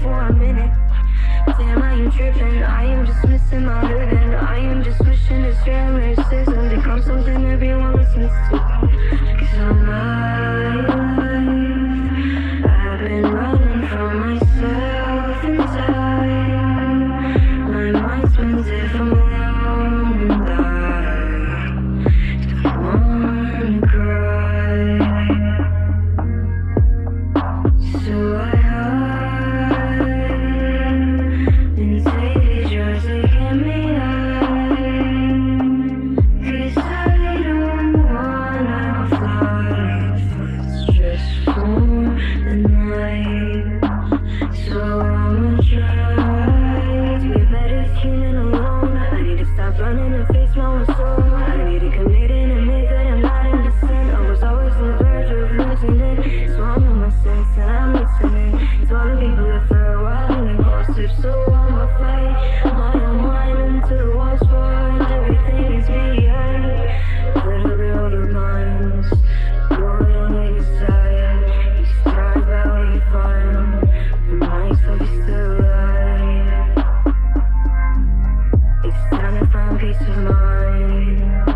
for a minute. Damn, I am tripping. I am just missing my living. find peace of mind.